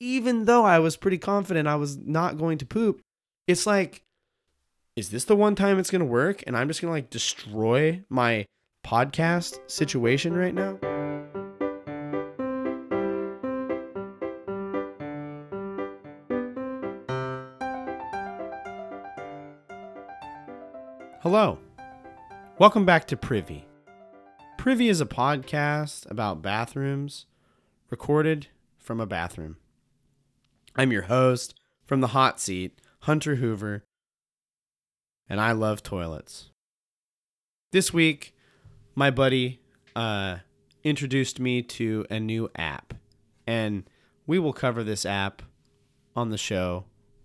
even though I was pretty confident I was not going to poop, it's like, is this the one time it's going to work? And I'm just going to like destroy my podcast situation right now? Hello. Welcome back to Privy. Privy is a podcast about bathrooms recorded from a bathroom. I'm your host from the hot seat, Hunter Hoover, and I love toilets. This week, my buddy uh, introduced me to a new app, and we will cover this app on the show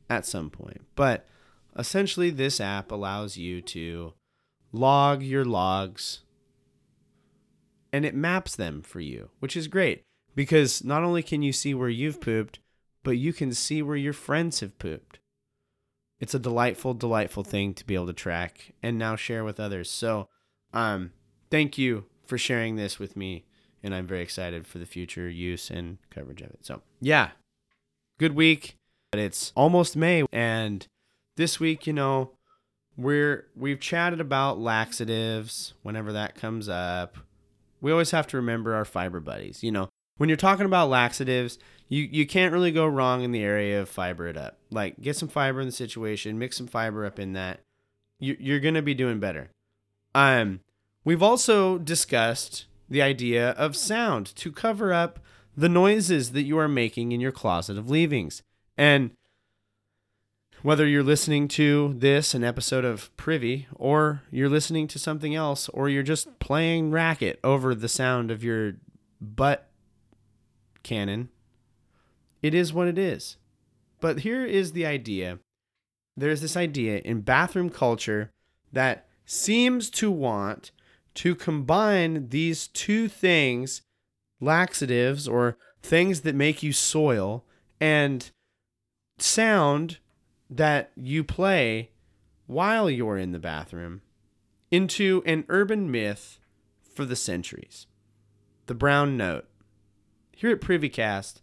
at some point. But essentially, this app allows you to log your logs and it maps them for you, which is great because not only can you see where you've pooped, but you can see where your friends have pooped. It's a delightful, delightful thing to be able to track and now share with others. So, um, thank you for sharing this with me, and I'm very excited for the future use and coverage of it. So, yeah, good week. But it's almost May, and this week, you know, we're we've chatted about laxatives whenever that comes up. We always have to remember our fiber buddies. You know, when you're talking about laxatives, you you can't really go wrong in the area of fiber it up. Like get some fiber in the situation, mix some fiber up in that. You, you're gonna be doing better. Um, we've also discussed the idea of sound to cover up the noises that you are making in your closet of leavings. And whether you're listening to this, an episode of Privy, or you're listening to something else, or you're just playing racket over the sound of your butt cannon, it is what it is. But here is the idea there's this idea in bathroom culture that seems to want to combine these two things laxatives or things that make you soil and sound that you play while you're in the bathroom into an urban myth for the centuries the brown note. Here at PrivyCast,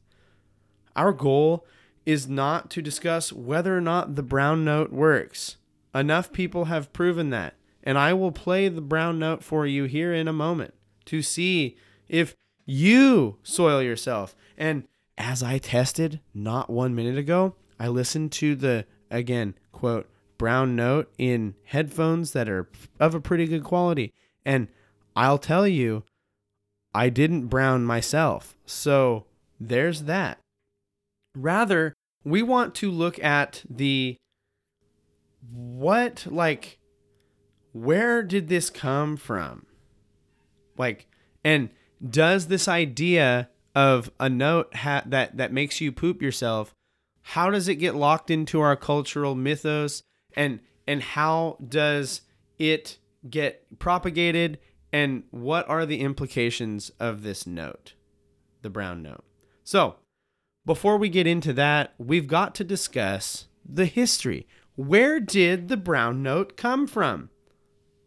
our goal is not to discuss whether or not the brown note works. Enough people have proven that. And I will play the brown note for you here in a moment to see if you soil yourself. And as I tested not one minute ago, I listened to the again, quote, brown note in headphones that are of a pretty good quality. And I'll tell you, I didn't brown myself. So there's that. Rather, we want to look at the what, like, where did this come from? Like, and does this idea of a note ha- that that makes you poop yourself how does it get locked into our cultural mythos? And and how does it get propagated? And what are the implications of this note the brown note? So before we get into that we've got to discuss the history where did the brown note come from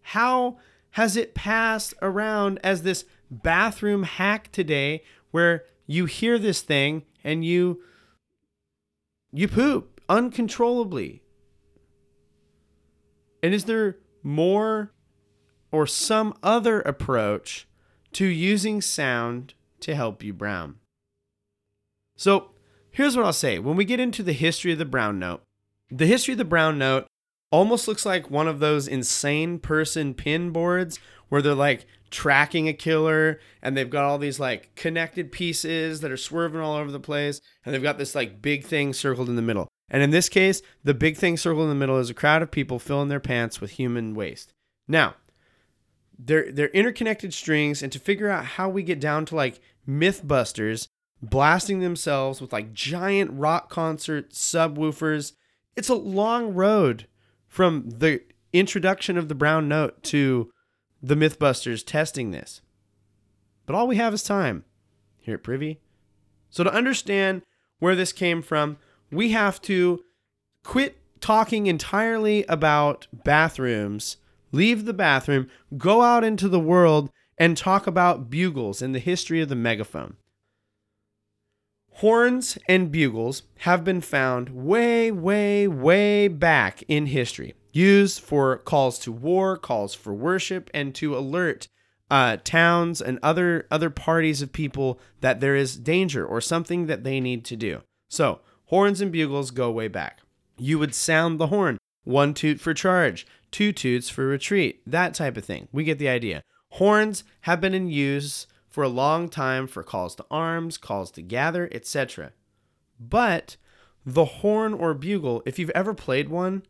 how has it passed around as this bathroom hack today where you hear this thing and you you poop uncontrollably. And is there more or some other approach to using sound to help you brown? So here's what I'll say. When we get into the history of the brown note, the history of the brown note almost looks like one of those insane person pin boards where they're like tracking a killer and they've got all these like connected pieces that are swerving all over the place and they've got this like big thing circled in the middle. And in this case, the big thing circled in the middle is a crowd of people filling their pants with human waste. Now, they're they're interconnected strings and to figure out how we get down to like mythbusters blasting themselves with like giant rock concert subwoofers, it's a long road from the introduction of the brown note to the Mythbusters testing this. But all we have is time here at Privy. So, to understand where this came from, we have to quit talking entirely about bathrooms, leave the bathroom, go out into the world, and talk about bugles and the history of the megaphone. Horns and bugles have been found way, way, way back in history, used for calls to war, calls for worship, and to alert uh, towns and other other parties of people that there is danger or something that they need to do. So horns and bugles go way back. You would sound the horn, one toot for charge, two toots for retreat, that type of thing. We get the idea. Horns have been in use for a long time for calls to arms, calls to gather, etc. But the horn or bugle, if you've ever played one,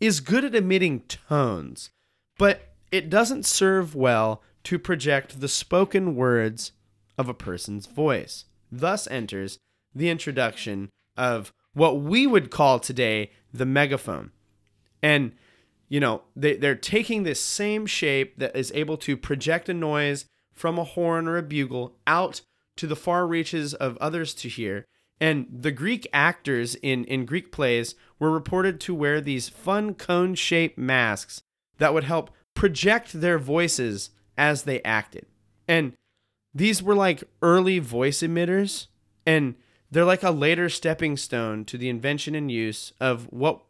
is good at emitting tones, but it doesn't serve well to project the spoken words of a person's voice. Thus enters the introduction of what we would call today the megaphone. And, you know, they, they're taking this same shape that is able to project a noise from a horn or a bugle out to the far reaches of others to hear. And the Greek actors in, in Greek plays were reported to wear these fun cone shaped masks that would help project their voices as they acted. And these were like early voice emitters, and they're like a later stepping stone to the invention and use of what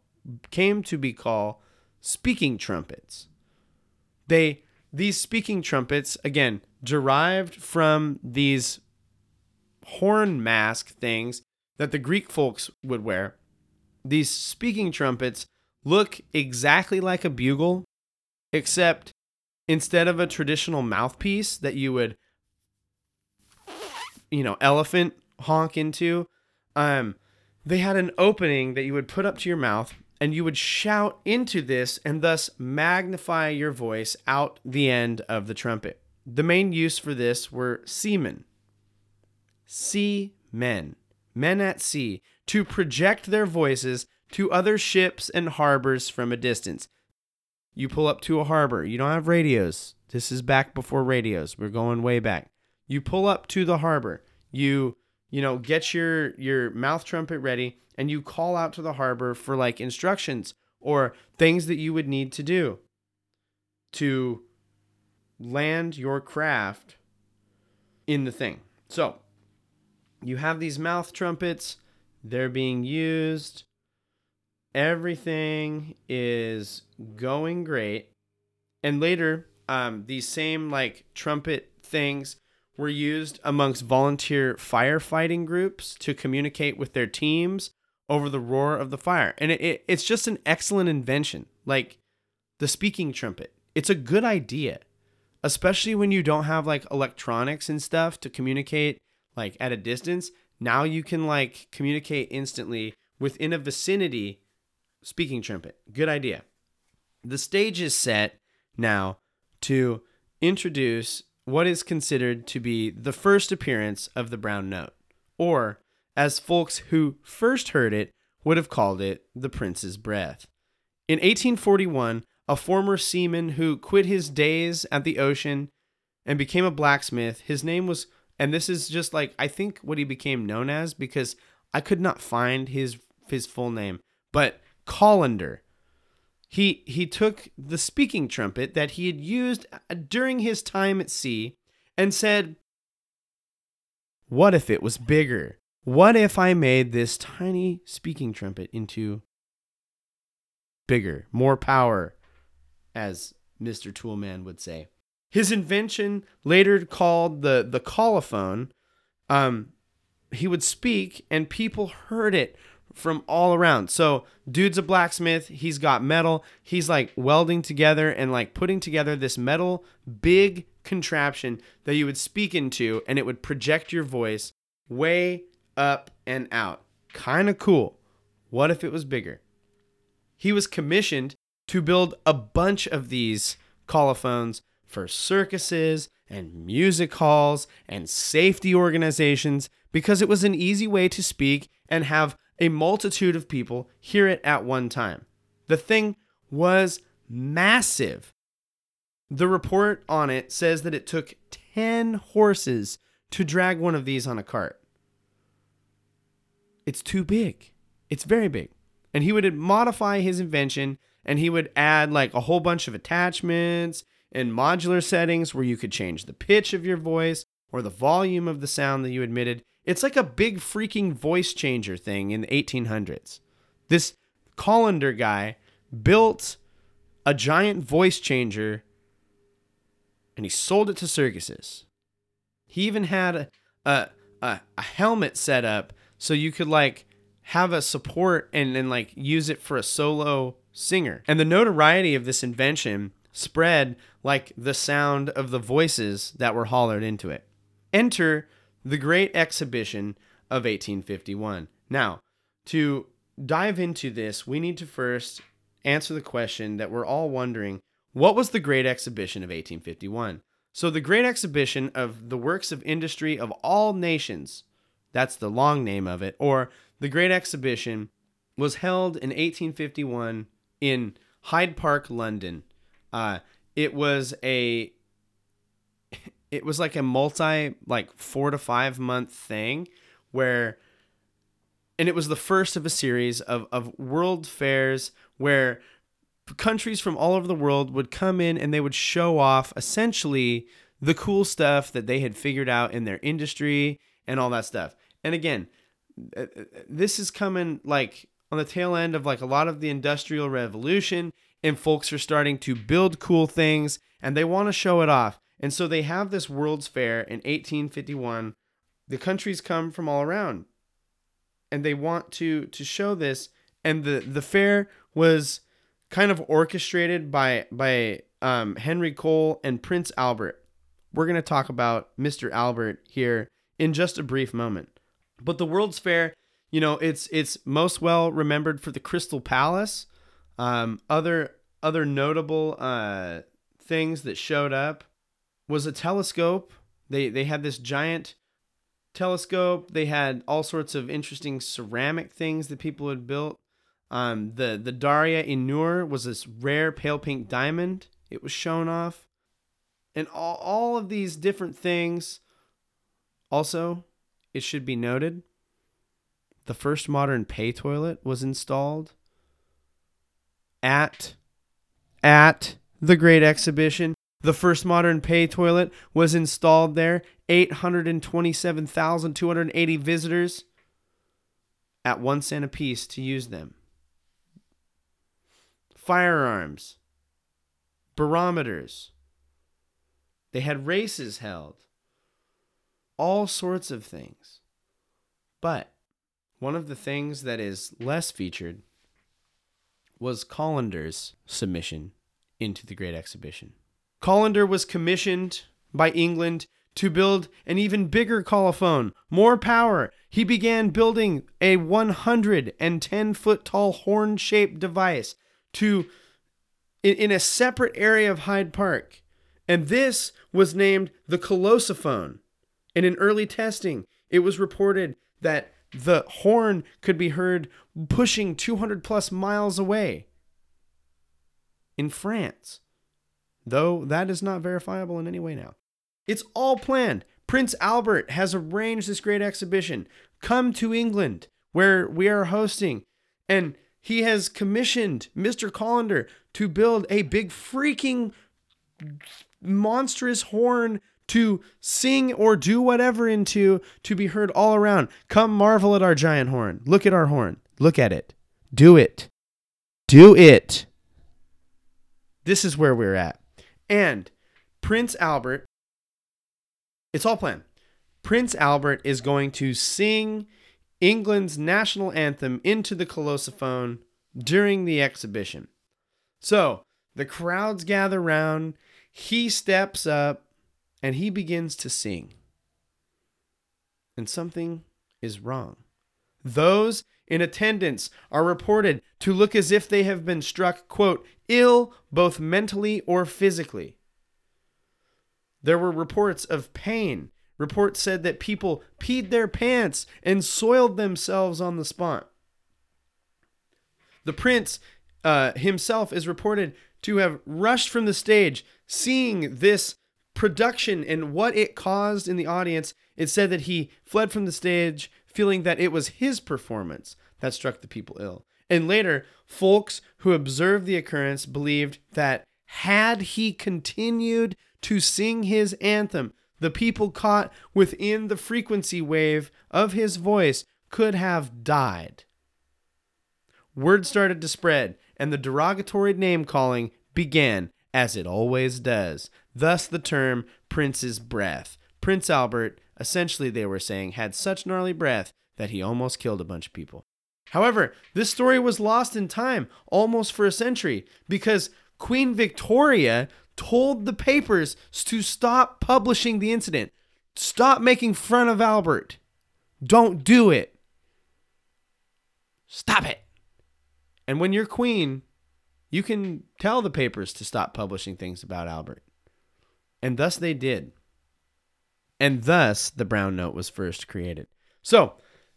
came to be called speaking trumpets. They these speaking trumpets again derived from these horn mask things that the Greek folks would wear. These speaking trumpets look exactly like a bugle, except instead of a traditional mouthpiece that you would you know elephant honk into um they had an opening that you would put up to your mouth and you would shout into this and thus magnify your voice out the end of the trumpet the main use for this were seamen sea men men at sea to project their voices to other ships and harbors from a distance you pull up to a harbor. You don't have radios. This is back before radios. We're going way back. You pull up to the harbor. You you know get your your mouth trumpet ready and you call out to the harbor for like instructions or things that you would need to do to land your craft in the thing. So, you have these mouth trumpets, they're being used everything is going great. And later, um, these same like trumpet things were used amongst volunteer firefighting groups to communicate with their teams over the roar of the fire. And it, it, it's just an excellent invention. Like the speaking trumpet, it's a good idea, especially when you don't have like electronics and stuff to communicate like at a distance. Now you can like communicate instantly within a vicinity speaking trumpet. Good idea. The stage is set now to introduce what is considered to be the first appearance of the brown note, or as folks who first heard it would have called it the prince's breath. In 1841, a former seaman who quit his days at the ocean and became a blacksmith, his name was, and this is just like I think what he became known as because I could not find his his full name, but colander. He he took the speaking trumpet that he had used uh, during his time at sea and said, "What if it was bigger? What if I made this tiny speaking trumpet into bigger, more power?" As Mr. Toolman would say. His invention, later called the the colophone, um, he would speak and people heard it from all around. So, dude's a blacksmith. He's got metal. He's like welding together and like putting together this metal big contraption that you would speak into and it would project your voice way up and out. Kind of cool. What if it was bigger? He was commissioned to build a bunch of these colophones for circuses and music halls and safety organizations because it was an easy way to speak and have a multitude of people hear it at one time. The thing was massive. The report on it says that it took 10 horses to drag one of these on a cart. It's too big. It's very big. And he would modify his invention and he would add like a whole bunch of attachments and modular settings where you could change the pitch of your voice or the volume of the sound that you emitted It's like a big freaking voice changer thing in the 1800s. This Colander guy built a giant voice changer and he sold it to circuses. He even had a, a, a helmet set up so you could like have a support and then like use it for a solo singer. And the notoriety of this invention spread like the sound of the voices that were hollered into it. Enter the Great Exhibition of 1851. Now, to dive into this, we need to first answer the question that we're all wondering what was the Great Exhibition of 1851? So, the Great Exhibition of the works of industry of all nations, that's the long name of it, or the Great Exhibition, was held in 1851 in Hyde Park, London. Uh, it was a it was like a multi like four to five month thing where and it was the first of a series of, of world fairs where countries from all over the world would come in and they would show off essentially the cool stuff that they had figured out in their industry and all that stuff. And again, this is coming like on the tail end of like a lot of the industrial revolution and folks are starting to build cool things and they want to show it off. And so they have this World's Fair in 1851. The countries come from all around and they want to to show this and the the fair was kind of orchestrated by by um, Henry Cole and Prince Albert. We're going to talk about Mr. Albert here in just a brief moment. But the World's Fair, you know, it's it's most well remembered for the Crystal Palace. Um, other other notable uh, things that showed up was a telescope. They they had this giant telescope. They had all sorts of interesting ceramic things that people had built. Um, the the Daria-i-Noor was this rare pale pink diamond. It was shown off, and all all of these different things. Also, it should be noted, the first modern pay toilet was installed at at the Great Exhibition. The first modern pay toilet was installed there. 827,280 visitors at one cent a piece to use them. Firearms, barometers. They had races held. All sorts of things. But one of the things that is less featured was Colander's submission into the Great Exhibition. Colander was commissioned by England to build an even bigger colophon, more power. He began building a 110 foot tall horn shaped device to in, in, a separate area of Hyde Park. And this was named the Colossophone. And in early testing, it was reported that the horn could be heard pushing 200 plus miles away in France though that is not verifiable in any way now. It's all planned. Prince Albert has arranged this great exhibition. Come to England, where we are hosting, and he has commissioned Mr. Colander to build a big freaking monstrous horn to sing or do whatever into to be heard all around. Come marvel at our giant horn. Look at our horn. Look at it. Do it. Do it. This is where we're at. And Prince Albert, it's all planned. Prince Albert is going to sing England's national anthem into the colossophone during the exhibition. So the crowds gather round. He steps up and he begins to sing. And something is wrong. Those in attendance are reported to look as if they have been struck, quote, ill both mentally or physically. There were reports of pain. Reports said that people peed their pants and soiled themselves on the spot. The prince uh, himself is reported to have rushed from the stage, seeing this production and what it caused in the audience. It said that he fled from the stage, feeling that it was his performance that struck the people ill. And later, folks who observed the occurrence believed that had he continued to sing his anthem, the people caught within the frequency wave of his voice could have died. Word started to spread, and the derogatory name calling began, as it always does. Thus, the term Prince's breath. Prince Albert, essentially, they were saying, had such gnarly breath that he almost killed a bunch of people. However, this story was lost in time almost for a century because Queen Victoria told the papers to stop publishing the incident. Stop making fun of Albert. Don't do it. Stop it. And when you're queen, you can tell the papers to stop publishing things about Albert. And thus they did. And thus the brown note was first created. So,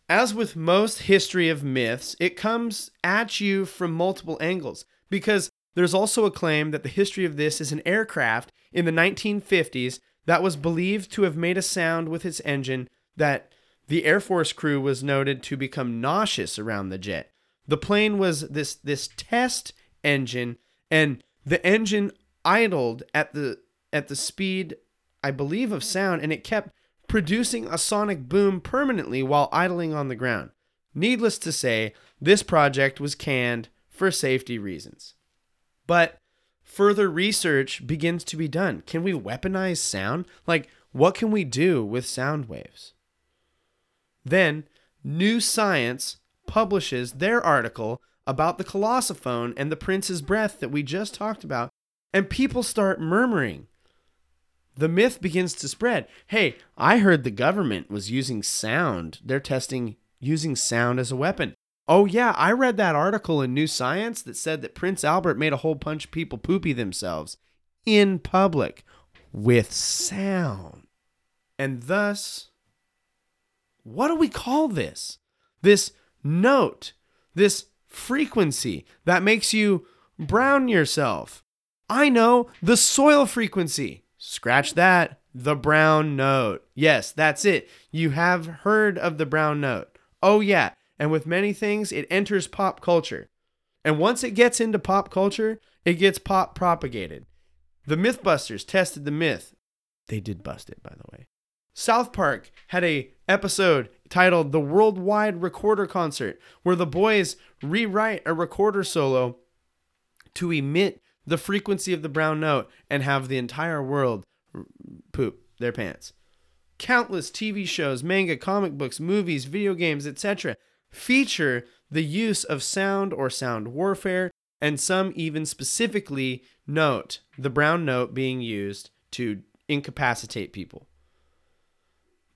as with most history of myths, it comes at you from multiple angles because there's also a claim that the history of this is an aircraft in the 1950s that was believed to have made a sound with its engine that the Air Force crew was noted to become nauseous around the jet. The plane was this this test engine and the engine idled at the at the speed I believe of sound and it kept producing a sonic boom permanently while idling on the ground. Needless to say, this project was canned for safety reasons. But further research begins to be done. Can we weaponize sound? Like, what can we do with sound waves? Then, New Science publishes their article about the colossophone and the prince's breath that we just talked about, and people start murmuring the myth begins to spread. Hey, I heard the government was using sound. They're testing using sound as a weapon. Oh, yeah, I read that article in New Science that said that Prince Albert made a whole bunch of people poopy themselves in public with sound. And thus, what do we call this? This note, this frequency that makes you brown yourself. I know the soil frequency. Scratch that. The brown note. Yes, that's it. You have heard of the brown note. Oh, yeah. And with many things, it enters pop culture. And once it gets into pop culture, it gets pop propagated. The Mythbusters tested the myth. They did bust it, by the way. South Park had a episode titled The Worldwide Recorder Concert, where the boys rewrite a recorder solo to emit the frequency of the brown note and have the entire world poop their pants. Countless TV shows, manga, comic books, movies, video games, etc. feature the use of sound or sound warfare, and some even specifically note the brown note being used to incapacitate people.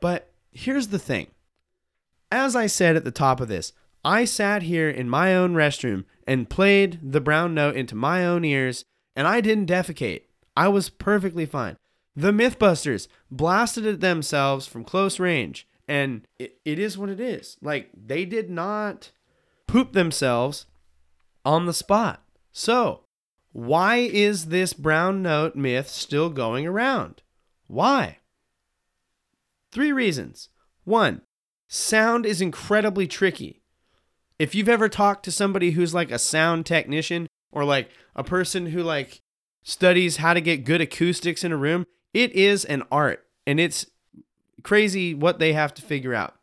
But here's the thing. As I said at the top of this, I sat here in my own restroom and played the brown note into my own ears, and I didn't defecate. I was perfectly fine. The Mythbusters blasted at themselves from close range, and it, it is what it is. Like, they did not poop themselves on the spot. So, why is this brown note myth still going around? Why? Three reasons. One, sound is incredibly tricky. If you've ever talked to somebody who's like a sound technician or like a person who like studies how to get good acoustics in a room, it is an art and it's crazy what they have to figure out.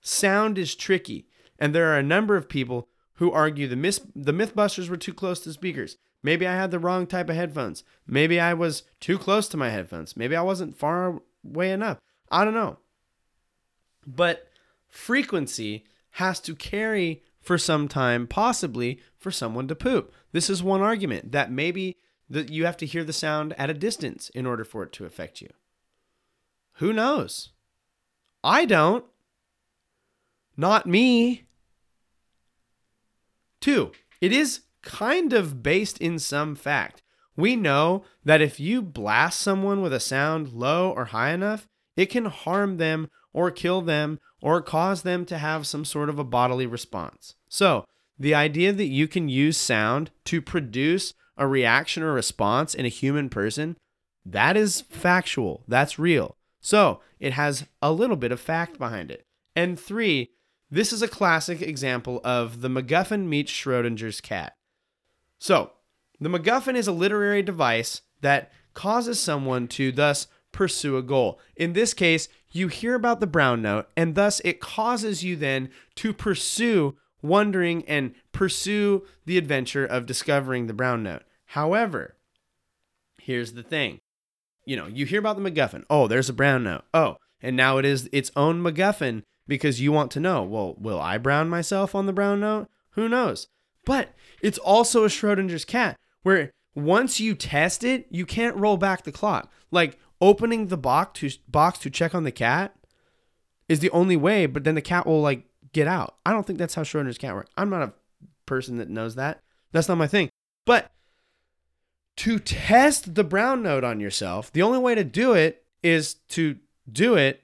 Sound is tricky, and there are a number of people who argue the myth the Mythbusters were too close to speakers. Maybe I had the wrong type of headphones. Maybe I was too close to my headphones. Maybe I wasn't far away enough. I don't know. But frequency has to carry for some time, possibly for someone to poop. This is one argument that maybe that you have to hear the sound at a distance in order for it to affect you. Who knows? I don't. Not me. Two, it is kind of based in some fact. We know that if you blast someone with a sound low or high enough, it can harm them or kill them or cause them to have some sort of a bodily response. So, the idea that you can use sound to produce a reaction or response in a human person, that is factual. That's real. So, it has a little bit of fact behind it. And three, this is a classic example of the MacGuffin meets Schrodinger's cat. So, the MacGuffin is a literary device that causes someone to thus pursue a goal. In this case, you hear about the brown note, and thus it causes you then to pursue wondering and pursue the adventure of discovering the brown note. However, here's the thing you know, you hear about the MacGuffin. Oh, there's a brown note. Oh, and now it is its own MacGuffin because you want to know, well, will I brown myself on the brown note? Who knows? But it's also a Schrodinger's cat where once you test it, you can't roll back the clock. Like opening the box to box to check on the cat is the only way, but then the cat will like get out. I don't think that's how Schrodinger's cat works. I'm not a person that knows that. That's not my thing. But to test the brown note on yourself, the only way to do it is to do it.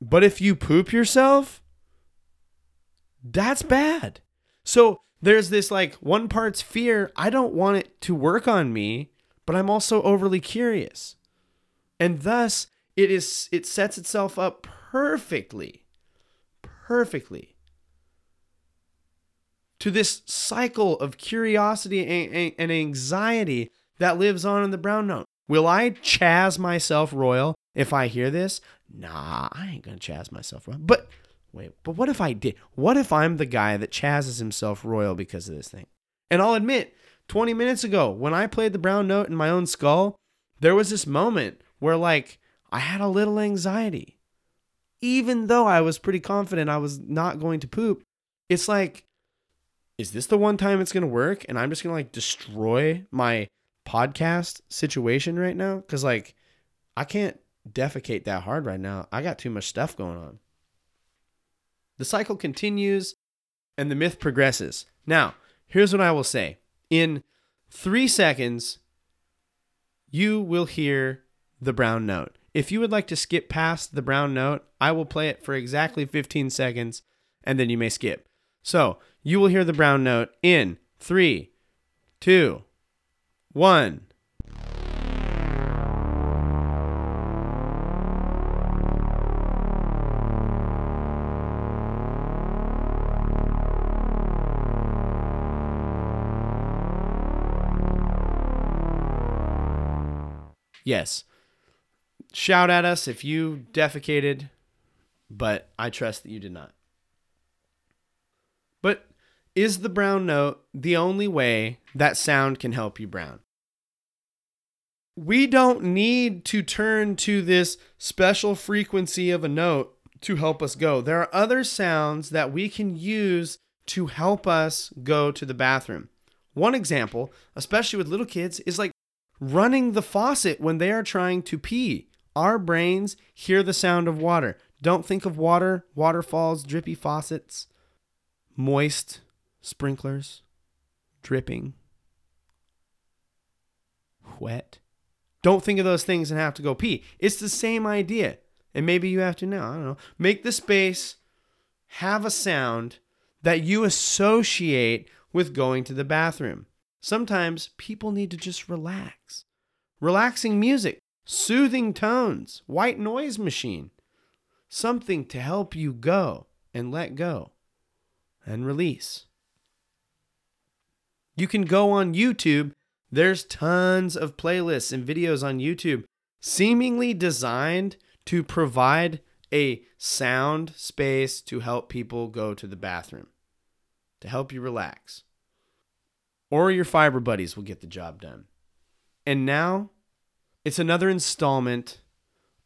But if you poop yourself, that's bad. So there's this like one part's fear. I don't want it to work on me, but I'm also overly curious. And thus it is it sets itself up perfectly. Perfectly to this cycle of curiosity and anxiety that lives on in the brown note. Will I chaz myself royal if I hear this? Nah, I ain't gonna chaz myself royal. But wait, but what if I did? What if I'm the guy that chazzes himself royal because of this thing? And I'll admit, 20 minutes ago, when I played the brown note in my own skull, there was this moment where like I had a little anxiety. Even though I was pretty confident I was not going to poop, it's like is this the one time it's going to work and I'm just going to like destroy my podcast situation right now cuz like I can't defecate that hard right now. I got too much stuff going on. The cycle continues and the myth progresses. Now, here's what I will say. In 3 seconds you will hear the brown note. If you would like to skip past the brown note, I will play it for exactly 15 seconds and then you may skip. So, you will hear the brown note in three, two, one. Yes. Shout at us if you defecated, but I trust that you did not. But is the brown note the only way that sound can help you brown? We don't need to turn to this special frequency of a note to help us go. There are other sounds that we can use to help us go to the bathroom. One example, especially with little kids, is like running the faucet when they are trying to pee. Our brains hear the sound of water. Don't think of water, waterfalls, drippy faucets, moist sprinklers, dripping, wet. Don't think of those things and have to go pee. It's the same idea. And maybe you have to now, I don't know, make the space have a sound that you associate with going to the bathroom. Sometimes people need to just relax. Relaxing music, soothing tones, white noise machine, something to help you go and let go and release. You can go on YouTube. There's tons of playlists and videos on YouTube seemingly designed to provide a sound space to help people go to the bathroom, to help you relax. Or your fiber buddies will get the job done. And now it's another installment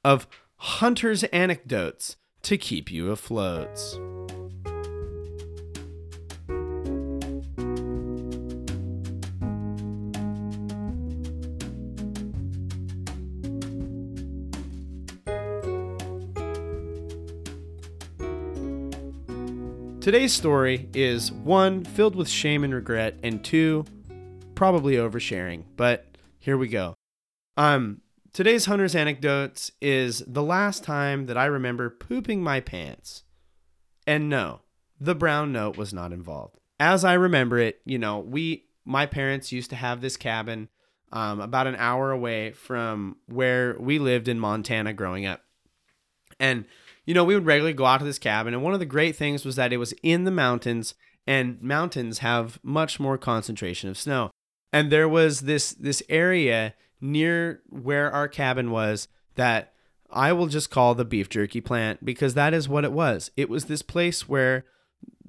of Hunter's anecdotes to keep you afloat. Today's story is one, filled with shame and regret, and two, probably oversharing. But here we go. Um, today's hunter's anecdotes is the last time that I remember pooping my pants. And no, the brown note was not involved. As I remember it, you know, we, my parents used to have this cabin um, about an hour away from where we lived in Montana growing up. And you know, we would regularly go out to this cabin, and one of the great things was that it was in the mountains, and mountains have much more concentration of snow. And there was this this area near where our cabin was that I will just call the beef jerky plant because that is what it was. It was this place where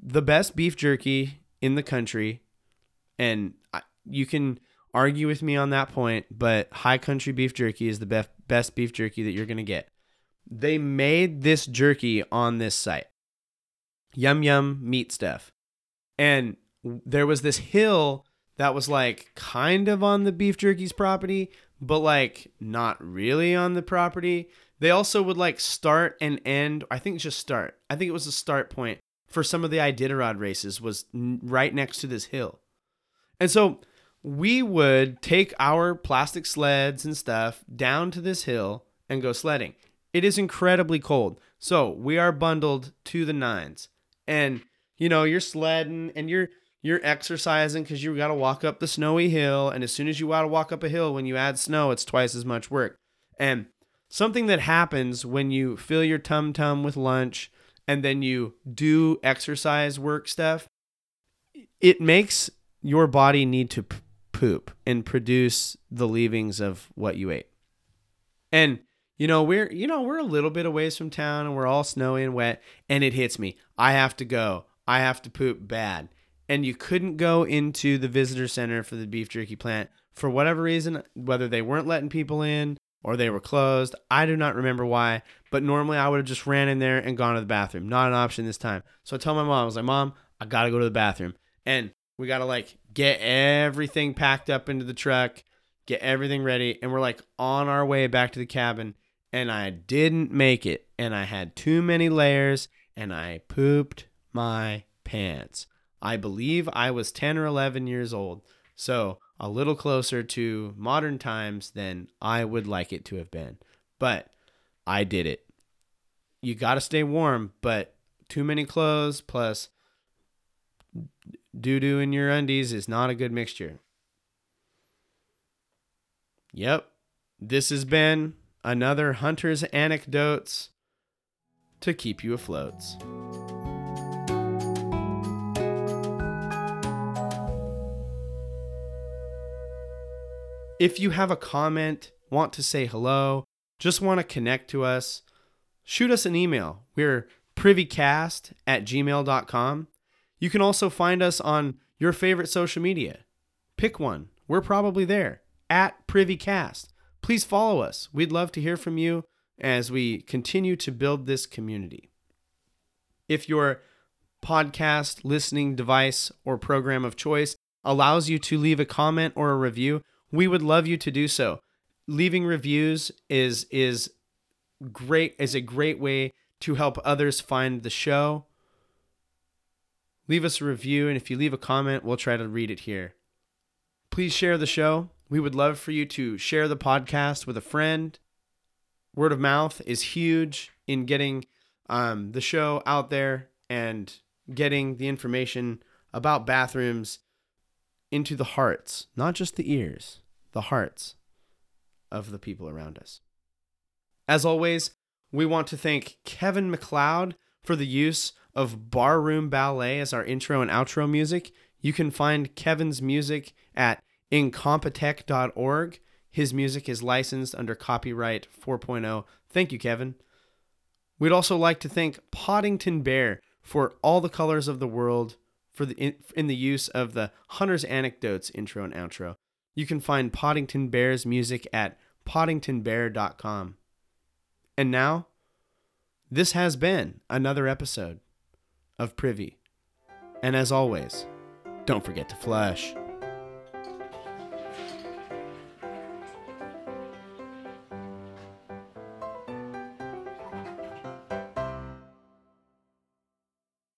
the best beef jerky in the country, and you can argue with me on that point, but high country beef jerky is the best best beef jerky that you're gonna get. They made this jerky on this site. Yum yum meat stuff. And there was this hill that was like kind of on the beef jerky's property, but like not really on the property. They also would like start and end, I think just start. I think it was a start point for some of the Iditarod races was right next to this hill. And so we would take our plastic sleds and stuff down to this hill and go sledding. It is incredibly cold. So we are bundled to the nines. And you know, you're sledding and you're you're exercising because you got to walk up the snowy hill. And as soon as you got to walk up a hill, when you add snow, it's twice as much work. And something that happens when you fill your tum tum with lunch and then you do exercise work stuff, it makes your body need to poop and produce the leavings of what you ate. And you know, we're you know, we're a little bit away from town and we're all snowy and wet and it hits me. I have to go. I have to poop bad. And you couldn't go into the visitor center for the beef jerky plant for whatever reason, whether they weren't letting people in or they were closed. I do not remember why, but normally I would have just ran in there and gone to the bathroom. Not an option this time. So I told my mom, I was like, "Mom, I got to go to the bathroom." And we got to like get everything packed up into the truck, get everything ready, and we're like on our way back to the cabin. And I didn't make it, and I had too many layers, and I pooped my pants. I believe I was 10 or 11 years old, so a little closer to modern times than I would like it to have been. But I did it. You got to stay warm, but too many clothes plus doo doo in your undies is not a good mixture. Yep, this has been another Hunter's Anecdotes to keep you afloat. If you have a comment, want to say hello, just want to connect to us, shoot us an email. We're privycast at gmail.com. You can also find us on your favorite social media. Pick one. We're probably there at PrivyCast. Please follow us. We'd love to hear from you as we continue to build this community. If your podcast listening device or program of choice allows you to leave a comment or a review, we would love you to do so. Leaving reviews is is great is a great way to help others find the show leave us a review, and if you leave a comment, we'll try to read it here. Please share the show. We would love for you to share the podcast with a friend. Word of mouth is huge in getting um, the show out there and getting the information about bathrooms into the hearts, not just the ears, the hearts of the people around us. As always, we want to thank Kevin MacLeod for the use of Barroom Ballet as our intro and outro music. You can find Kevin's music at incompetech.org. His music is licensed under copyright 4.0. Thank you, Kevin. We'd also like to thank Poddington Bear for all the colors of the world for the in, in the use of the Hunter's Anecdotes intro and outro. You can find Poddington Bear's music at poddingtonbear.com. And now, this has been another episode of Privy. And as always, don't forget to flush.